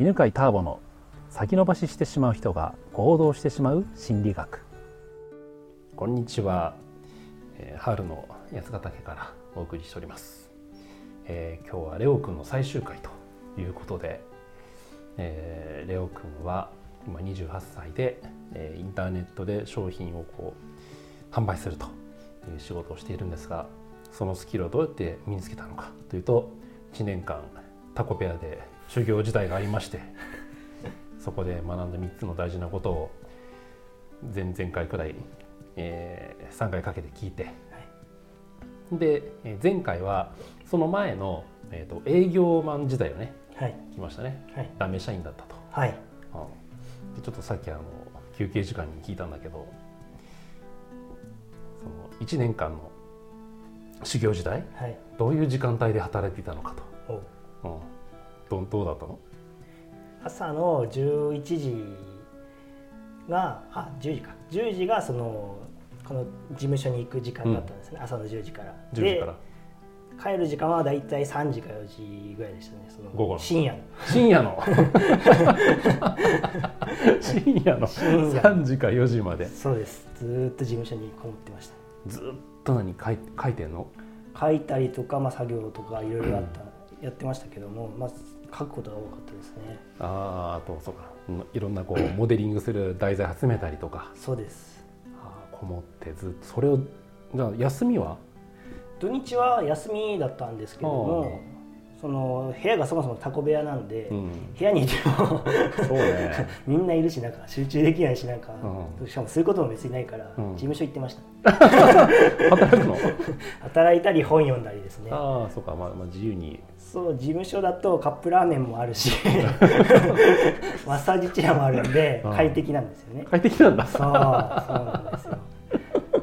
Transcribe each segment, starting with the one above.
犬飼ターボの先延ばししてしまう人が行動してしまう心理学。こんにちは、えー、春の八ヶ岳からお送りしております、えー、今日はレオくんの最終回ということで、えー、レオくんは今28歳で、えー、インターネットで商品をこう販売するという仕事をしているんですがそのスキルをどうやって身につけたのかというと1年間タコペアで修行時代がありましてそこで学んだ3つの大事なことを前々回くらい、えー、3回かけて聞いて、はい、で前回はその前の、えーと、営業マン時代をね、はい、来ましたね、はい、ダメ社員だったと、はい、うん、でちょっとさっきあの休憩時間に聞いたんだけどその1年間の修行時代、はい、どういう時間帯で働いていたのかと、うん、どどうだったの？朝の11時があ10時か。10時がそのこの事務所に行く時間だったんですね、うん、朝の10時から。10時から。帰る時間はだいたい3時か4時ぐらいでしたね。その午後深夜の。深夜の？深夜の。3時か4時まで。そうです。ずっと事務所にこもってました。ずっと何書い書いてんの？書いたりとか、まあ、作業とかいろいろあった、やってましたけども、まあ、書くことが多かったですね。ああとそうか。いろんなこうモデリングする題材集めたりとか。そうです。あこもってずっと。それをじゃあ休みは？土日は休みだったんですけどもその部屋がそもそもタコ部屋なんで、うん、部屋にいてもそう、ね、みんないるしなんか集中できないしなんか、うん、しかもそういうことも別にないから、うん、事務所行ってました。働くの？働いたり本読んだりですね。ああそうか、まあ、まあ自由に。そう事務所だとカップラーメンもあるしマッサージチェアもあるんで快適なんですよね。快適なんだ。そうそうなんですよ。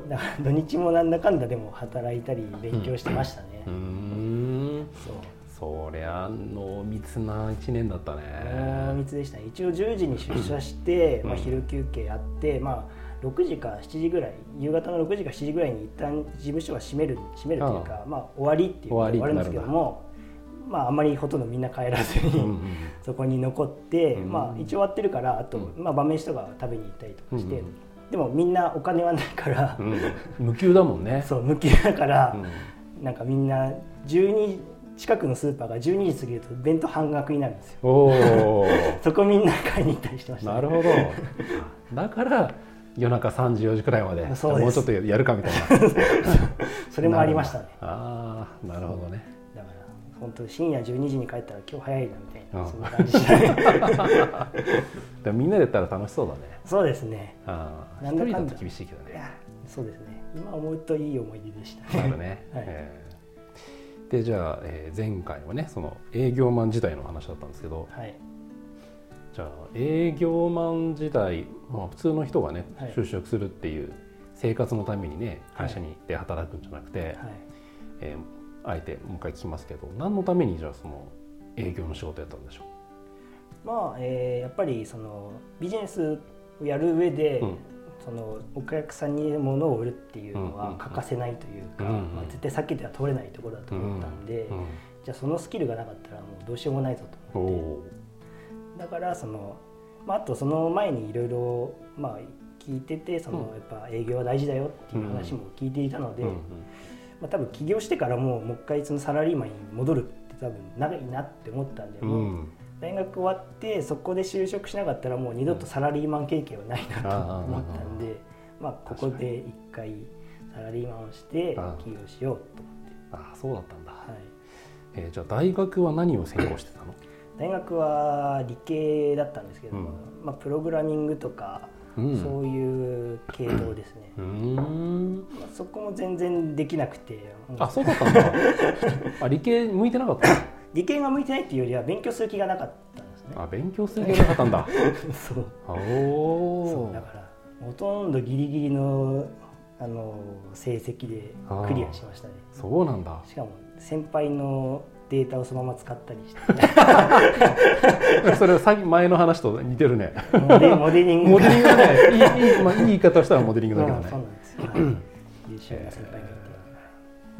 だから土日もなんだかんだでも働いたり勉強してましたね。うん。そうそりゃ濃密な1年だったね。濃密でしたね。一応10時に出社して、まあ、昼休憩やって、まあ、6時か7時ぐらい夕方の6時か7時ぐらいに一旦事務所は閉める閉めるというかまあ、終わりっていう終わるんですけどもまあ、あんまりほとんどみんな帰らずに、そこに残って、うんうん、まあ、一応終わってるからあと、まあ、晩飯とか食べに行ったりとかして、うんうん、でもみんなお金はないから、うん、無給だもんね。そう無給だから、うん、なんかみんな12近くのスーパーが12時過ぎると弁当半額になるんですよ。そこみんな買いに行ったりしてました、ね、なるほど。だから夜中3時4時くらいまでもうちょっとやるかみたいな。それもありましたね。ああなるほどね。だから本当深夜12時に帰ったら今日早いなみたいなそんな感じでみんなでやったら楽しそうだね。そうですね。ああ一人だと厳しいけどね。そうですね。今思うといい思い出でしたね。なるね、はい。えーでじゃあ、えー、前回はねその営業マン時代の話だったんですけど、はい、じゃあ営業マン時代、まあ、普通の人がね、はい、就職するっていう生活のためにね会社に行って働くんじゃなくて、はい、えー、あえてもう一回聞きますけど何のためにじゃあその営業の仕事やったんでしょう？まあ、えー、やっぱりそのビジネスをやる上で、うんそのお客さんに物を売るっていうのは欠かせないというか、まあ、絶対避けては通れないところだと思ったんで、じゃあそのスキルがなかったらもうどうしようもないぞと思って。だからその、まあ、あとその前にいろいろ聞いててそのやっぱ営業は大事だよっていう話も聞いていたので、まあ、多分起業してからもうもう一回そのサラリーマンに戻るって多分長いなって思ったんで、もう大学終わってそこで就職しなかったらもう二度とサラリーマン経験はないなと思ったんで、まあ、ここで一回サラリーマンをして起業しようと思って。ああそうだったんだ、はい。えー、じゃあ大学は何を専攻してたの？大学は理系だったんですけども、うん、まあ、プログラミングとか、うん、そういう系統ですね、うん。まあ、そこも全然できなくてあそうだったんだ。あ理系向いてなかった理系が向いてないっていうよりは勉強する気がなかったんですね。あ勉強する気がなかったんだ。そう。そうだからほとんどギリギリのあの成績でクリアしましたね。そうなんだ。しかも先輩のデータをそのまま使ったりして。それは前の話と似てるね。モデモデリング。モデリングね。いいいい,、まあ、いい言い方したらモデリングだけどね、そうなんですよ、はい、優秀な先輩がいて。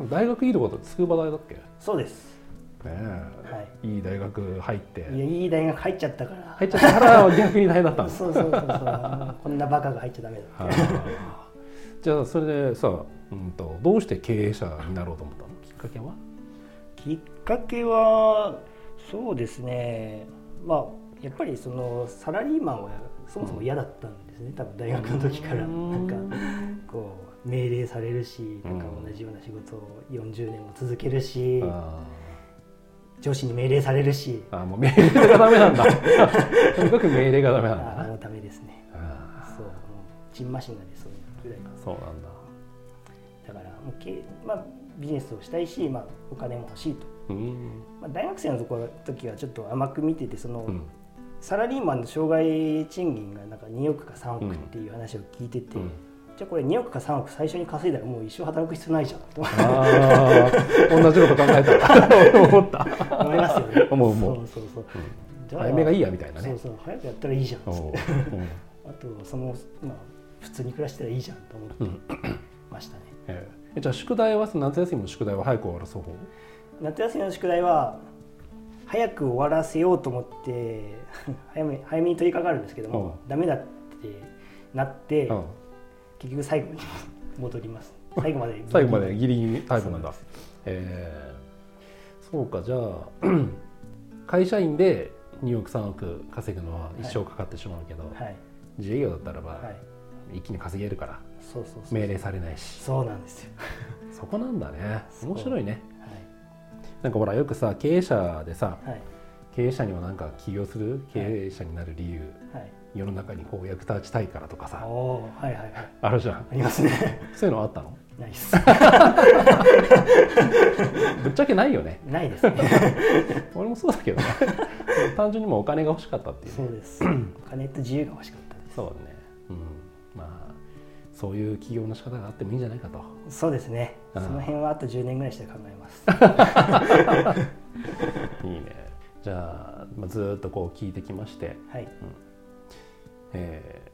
大学いいところって筑波大だっけ？そうですはい、いい大学入って。いやいい大学入っちゃったから。入っちゃったから逆に大変だったんですそうそうそうそう。こんなバカが入っちゃダメだ じゃあそれでさ、うんと、どうして経営者になろうと思ったの？きっかけは？きっかけはそうですね。まあやっぱりそのサラリーマンはそもそも嫌だったんですね。多分大学の時から。なんかこう命令されるしなんか同じような仕事を40年も続けるし、上司に命令されるし。あもう命令がダメなんだ。とにかく命令がダメなんだもうダメですね。そうもうチンマシンが出そうぐらいそうなんだ。だからもうけ、まあ、ビジネスをしたいし、まあ、お金も欲しいと、まあ、大学生のところ時はちょっと甘く見ててその、うん、サラリーマンの障害賃金がなんか2億か3億っていう話を聞いてて、うんじゃあこれ2億か3億最初に稼いだらもう一生働く必要ないじゃんとあ同じこと考えた。思った。思いますよね。思う思う。そうそうそう、うん、じゃあ早めがいいやみたいなね。そうそう。早くやったらいいじゃん。っつって、あとそのまあ普通に暮らしたらいいじゃんと思ってましたね、えー、じゃあ宿題は夏休みの宿題は早く終わらそう夏休みの宿題は早く終わらせようと思って早め早めに取り掛かるんですけども、うん、ダメだってなって、うん、結局最後に戻ります。最後まで。最後までギリギリタイプなんだ。えー、そうか。じゃあ会社員で2億3億稼ぐのは一生かかってしまうけど、はい、自営業だったらば、はい。一気に稼げるからそうそう命令されないし。そうなんですよ。そこなんだね。面白いね、はい、なんかほらよくさ経営者でさ、はい、経営者にはなんか起業する？経営者になる理由、はい、世の中にこう役立ちたいからとかさ、はいはいはい、あるじゃん。ありますね。そういうのあったの？ないっす。ぶっちゃけないよね。ないですね。俺もそうだけどね。単純にもお金が欲しかったっていう、ね、そうです。お金と自由が欲しかったです。そうね。うん。まあそういう起業の仕方があってもいいんじゃないかと。そうですね。その辺はあと10年ぐらいして考えます。いいね。じゃあ、まあ、ずっとこう聞いてきまして、はい。うんえ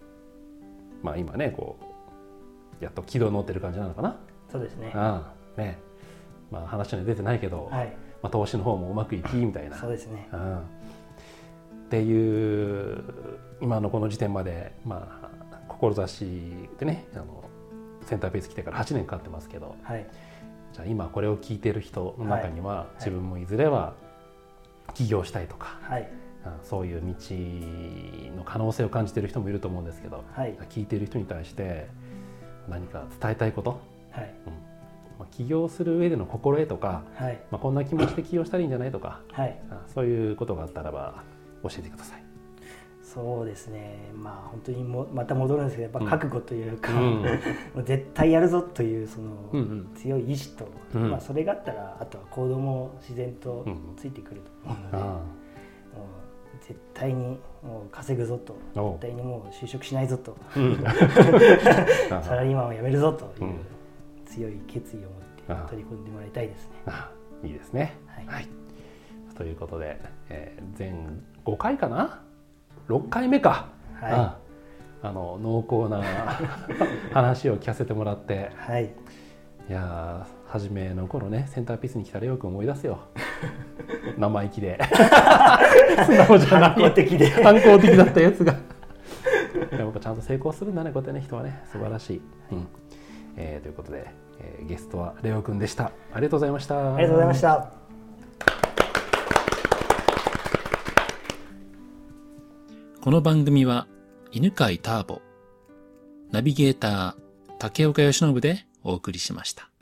ーまあ、今ねこうやっと軌道乗ってる感じなのかな？そうですね。ああね。まあ話には出てないけど、はい。まあ、投資の方もうまくいきみたいな。そうですね、うん、っていう今のこの時点まで、まあ、志でねあのセンターベース来てから8年かかってますけど、はい、じゃあ今これを聞いてる人の中には、はい、自分もいずれは起業したいとか、はい、そういう道の可能性を感じてる人もいると思うんですけど、はい、聞いてる人に対して何か伝えたいこと、はい。うん。まあ、起業する上での心得とか、はい。まあ、こんな気持ちで起業したらいいんじゃないとか、はい、そういうことがあったらば教えてください。そうですね。まあ本当にもまた戻るんですけどやっぱ覚悟というか、うん、絶対やるぞというその強い意志と、うん、まあ、それがあったらあとは行動も自然とついてくると思うので、うん、もう絶対にもう稼ぐぞと。絶対にもう就職しないぞと、サラリーマンを辞めるぞという強い決意を持って取り組んでもらいたいですね。いいですね、はい、はい、ということで、えー、全5回かな？6回目か、はい、ああ。の濃厚な 話を聞かせてもらって、はい、いや初めの頃ねセンターピースに来たらよく思い出すよ 生意気で。素直じゃない。反抗的で。反抗的だったやつが。でもちゃんと成功するんだねこうやってね。人はね。素晴らしい、はい、うん。えー、ということで、えー、ゲストはレオくんでした。ありがとうございました。ありがとうございました。この番組は犬飼ターボ、ナビゲーター竹岡由伸でお送りしました。